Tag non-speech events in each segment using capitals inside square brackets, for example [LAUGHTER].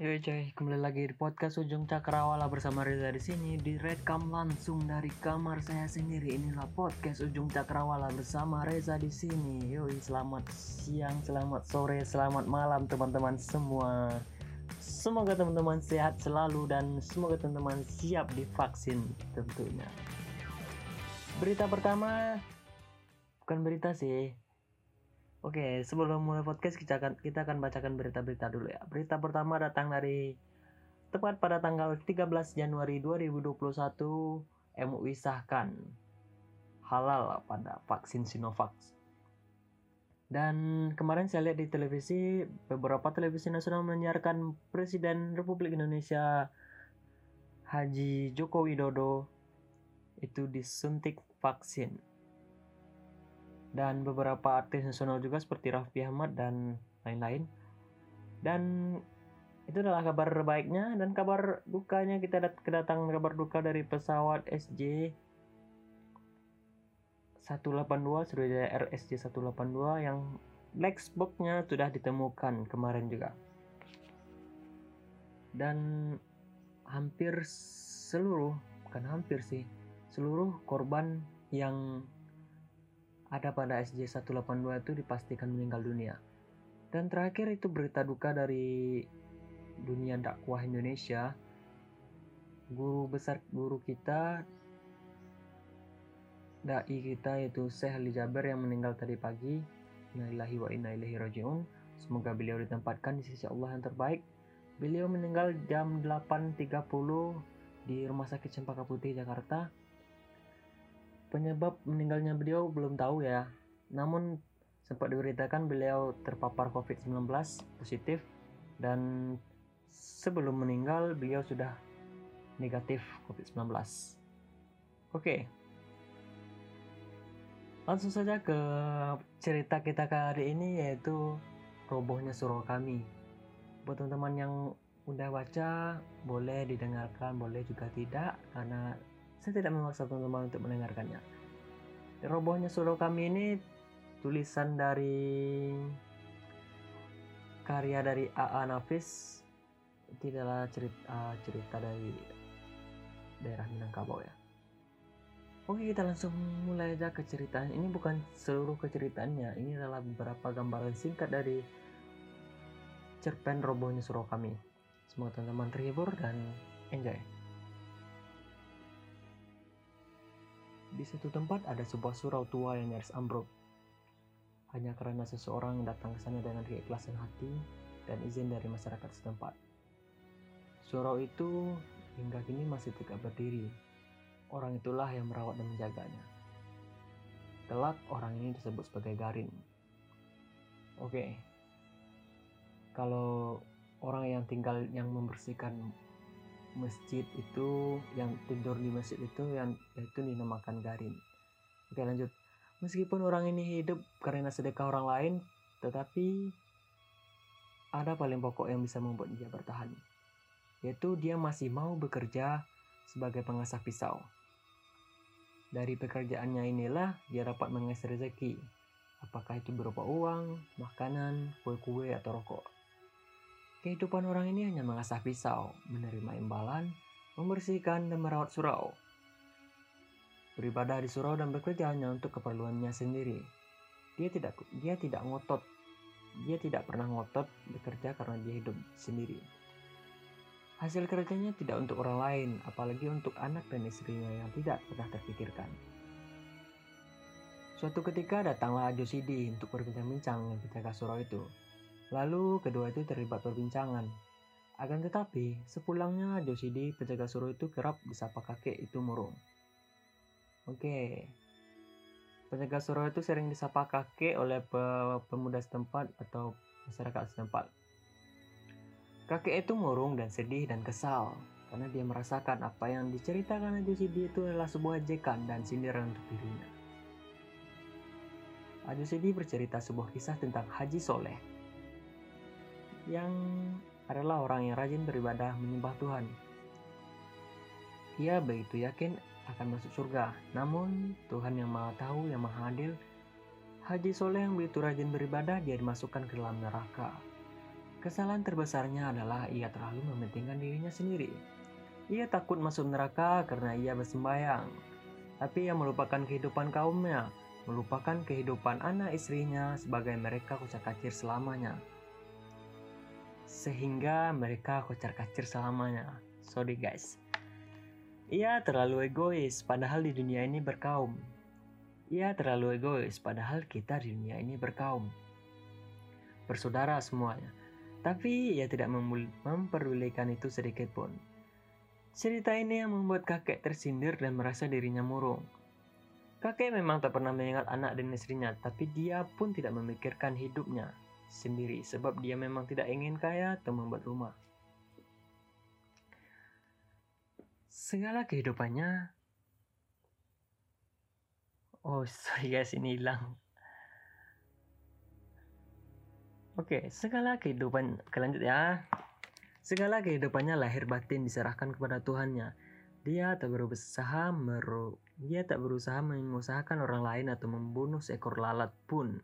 Yo coy, kembali lagi di podcast Ujung Cakrawala bersama Reza di sini direkam langsung dari kamar saya sendiri. Inilah podcast Ujung Cakrawala bersama Reza di sini. Yoi, selamat siang, selamat sore, selamat malam teman-teman semua. Semoga teman-teman sehat selalu dan semoga teman-teman siap divaksin tentunya. Berita pertama bukan berita sih, Oke, sebelum mulai podcast kita akan kita akan bacakan berita-berita dulu ya. Berita pertama datang dari tepat pada tanggal 13 Januari 2021 MUI sahkan halal pada vaksin Sinovac. Dan kemarin saya lihat di televisi beberapa televisi nasional menyiarkan Presiden Republik Indonesia Haji Joko Widodo itu disuntik vaksin dan beberapa artis nasional juga seperti Raffi Ahmad dan lain-lain. Dan itu adalah kabar baiknya dan kabar dukanya kita kedatangan kabar duka dari pesawat SJ 182 Sriwijaya RSJ 182 yang black box-nya sudah ditemukan kemarin juga. Dan hampir seluruh, bukan hampir sih, seluruh korban yang ada pada SJ182 itu dipastikan meninggal dunia. Dan terakhir itu berita duka dari dunia dakwah Indonesia. Guru besar guru kita dai kita yaitu Syekh Ali Jaber yang meninggal tadi pagi. Innalillahi wa inna ilaihi rajiun. Semoga beliau ditempatkan di sisi Allah yang terbaik. Beliau meninggal jam 8.30 di Rumah Sakit Cempaka Putih Jakarta Penyebab meninggalnya beliau belum tahu ya. Namun sempat diberitakan beliau terpapar COVID-19 positif dan sebelum meninggal beliau sudah negatif COVID-19. Oke. Langsung saja ke cerita kita kali ini yaitu robohnya surau kami. Buat teman-teman yang udah baca boleh didengarkan, boleh juga tidak karena saya tidak memaksa teman-teman untuk mendengarkannya. Robohnya surau kami ini tulisan dari karya dari A.A. Nafis itu adalah cerita, cerita dari daerah Minangkabau ya. Oke kita langsung mulai aja ke ceritanya. Ini bukan seluruh keceritaannya. Ini adalah beberapa gambaran singkat dari cerpen robohnya surau kami. Semoga teman-teman terhibur dan enjoy. Di satu tempat ada sebuah surau tua yang nyaris ambruk. Hanya karena seseorang datang ke sana dengan keikhlasan hati dan izin dari masyarakat setempat. Surau itu hingga kini masih tegak berdiri. Orang itulah yang merawat dan menjaganya. Kelak orang ini disebut sebagai Garin. Oke. Kalau orang yang tinggal yang membersihkan masjid itu yang tidur di masjid itu yang itu dinamakan garin. Oke lanjut. Meskipun orang ini hidup karena sedekah orang lain, tetapi ada paling pokok yang bisa membuat dia bertahan, yaitu dia masih mau bekerja sebagai pengasah pisau. Dari pekerjaannya inilah dia dapat mengais rezeki, apakah itu berupa uang, makanan, kue-kue, atau rokok. Kehidupan orang ini hanya mengasah pisau, menerima imbalan, membersihkan dan merawat surau. Beribadah di surau dan bekerja hanya untuk keperluannya sendiri. Dia tidak dia tidak ngotot. Dia tidak pernah ngotot bekerja karena dia hidup sendiri. Hasil kerjanya tidak untuk orang lain, apalagi untuk anak dan istrinya yang tidak pernah terpikirkan. Suatu ketika datanglah Josidi untuk berbincang-bincang dengan penjaga surau itu. Lalu kedua itu terlibat perbincangan. Akan tetapi, sepulangnya Josidi, penjaga suruh itu kerap disapa kakek itu murung. Oke, penjaga suruh itu sering disapa kakek oleh pemuda setempat atau masyarakat setempat. Kakek itu murung dan sedih dan kesal karena dia merasakan apa yang diceritakan Josidi itu adalah sebuah ejekan dan sindiran untuk dirinya. Ajusidi bercerita sebuah kisah tentang Haji Soleh yang adalah orang yang rajin beribadah menyembah Tuhan. Ia begitu yakin akan masuk surga, namun Tuhan yang maha tahu, yang maha adil, Haji Soleh yang begitu rajin beribadah, dia dimasukkan ke dalam neraka. Kesalahan terbesarnya adalah ia terlalu mementingkan dirinya sendiri. Ia takut masuk neraka karena ia bersembayang. Tapi ia melupakan kehidupan kaumnya, melupakan kehidupan anak istrinya sebagai mereka kocar-kacir selamanya. Sehingga mereka kocar-kacir selamanya. Sorry guys. Ia terlalu egois padahal di dunia ini berkaum. Ia terlalu egois padahal kita di dunia ini berkaum. Bersaudara semuanya. Tapi ia tidak memperdulikan itu sedikit pun. Cerita ini yang membuat kakek tersindir dan merasa dirinya murung. Kakek memang tak pernah mengingat anak dan istrinya, tapi dia pun tidak memikirkan hidupnya sendiri sebab dia memang tidak ingin kaya atau membuat rumah. Segala kehidupannya Oh, [LAUGHS] sorry guys, ini hilang. Oke, segala kehidupan kelanjut ya. Segala kehidupannya lahir batin diserahkan kepada Tuhannya. Dia tak berusaha meru dia tak berusaha mengusahakan orang lain atau membunuh seekor lalat pun.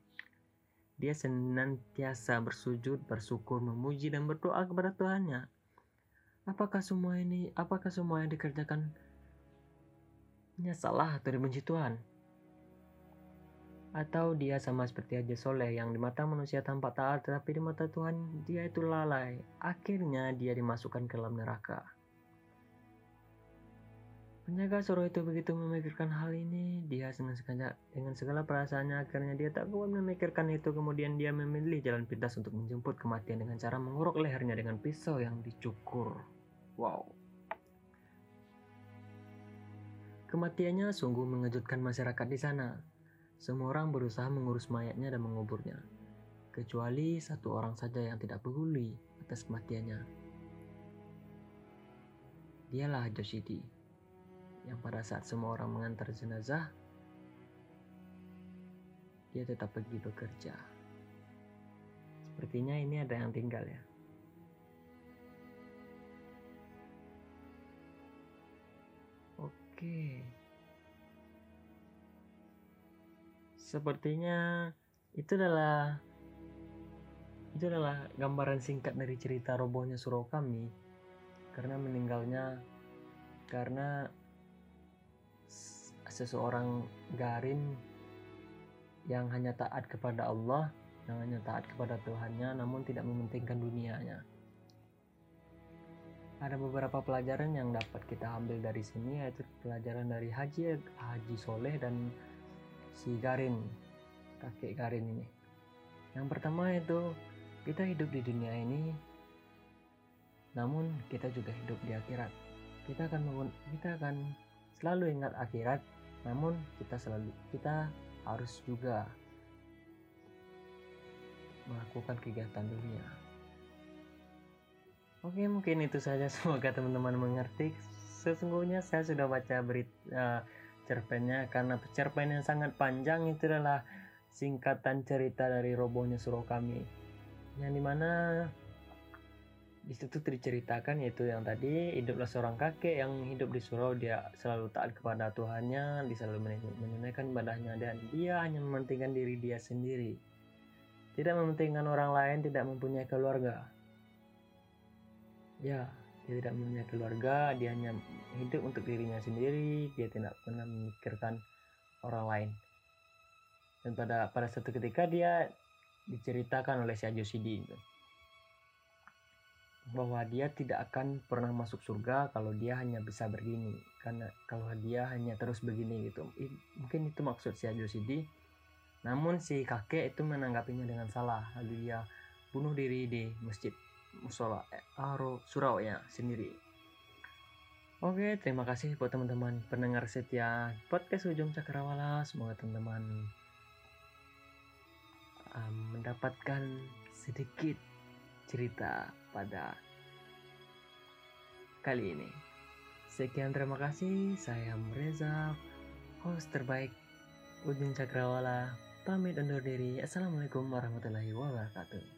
Dia senantiasa bersujud, bersyukur, memuji dan berdoa kepada Tuhannya. Apakah semua ini, apakah semua yang dikerjakan salah atau dibenci Tuhan? Atau dia sama seperti Haji Soleh yang di mata manusia tampak taat tetapi di mata Tuhan dia itu lalai. Akhirnya dia dimasukkan ke dalam neraka. Penjaga suruh itu begitu memikirkan hal ini, dia dengan segala, dengan segala perasaannya akhirnya dia tak kuat memikirkan itu kemudian dia memilih jalan pintas untuk menjemput kematian dengan cara menguruk lehernya dengan pisau yang dicukur. Wow. Kematiannya sungguh mengejutkan masyarakat di sana. Semua orang berusaha mengurus mayatnya dan menguburnya, kecuali satu orang saja yang tidak peduli atas kematiannya. Dialah Joshidi, yang pada saat semua orang mengantar jenazah, dia tetap pergi bekerja. Sepertinya ini ada yang tinggal ya. Oke. Sepertinya itu adalah itu adalah gambaran singkat dari cerita robohnya surau kami karena meninggalnya karena seseorang garin yang hanya taat kepada Allah yang hanya taat kepada Tuhannya namun tidak mementingkan dunianya ada beberapa pelajaran yang dapat kita ambil dari sini yaitu pelajaran dari Haji Haji Soleh dan si Garin, kakek Garin ini. Yang pertama itu kita hidup di dunia ini, namun kita juga hidup di akhirat. Kita akan kita akan selalu ingat akhirat, namun kita selalu kita harus juga melakukan kegiatan dunia. Oke, mungkin itu saja. [LAUGHS] Semoga teman-teman mengerti. Sesungguhnya saya sudah baca berita uh, cerpennya karena cerpen yang sangat panjang itu adalah singkatan cerita dari robohnya surau kami yang di mana di situ diceritakan yaitu yang tadi hiduplah seorang kakek yang hidup di surau dia selalu taat kepada Tuhannya dia selalu menunaikan ibadahnya dan dia hanya mementingkan diri dia sendiri. Tidak mementingkan orang lain tidak mempunyai keluarga. Ya dia tidak punya keluarga dia hanya hidup untuk dirinya sendiri dia tidak pernah memikirkan orang lain. Dan pada pada satu ketika dia diceritakan oleh si Ajosidi bahwa dia tidak akan pernah masuk surga kalau dia hanya bisa begini karena kalau dia hanya terus begini gitu mungkin itu maksud si Ajosidi namun si kakek itu menanggapinya dengan salah lalu dia bunuh diri di masjid musola eh, Aro Surau ya sendiri. Oke, terima kasih buat teman-teman pendengar setia podcast Ujung Cakrawala. Semoga teman-teman um, mendapatkan sedikit cerita pada kali ini. Sekian terima kasih. Saya Reza, host terbaik Ujung Cakrawala. Pamit undur diri. Assalamualaikum warahmatullahi wabarakatuh.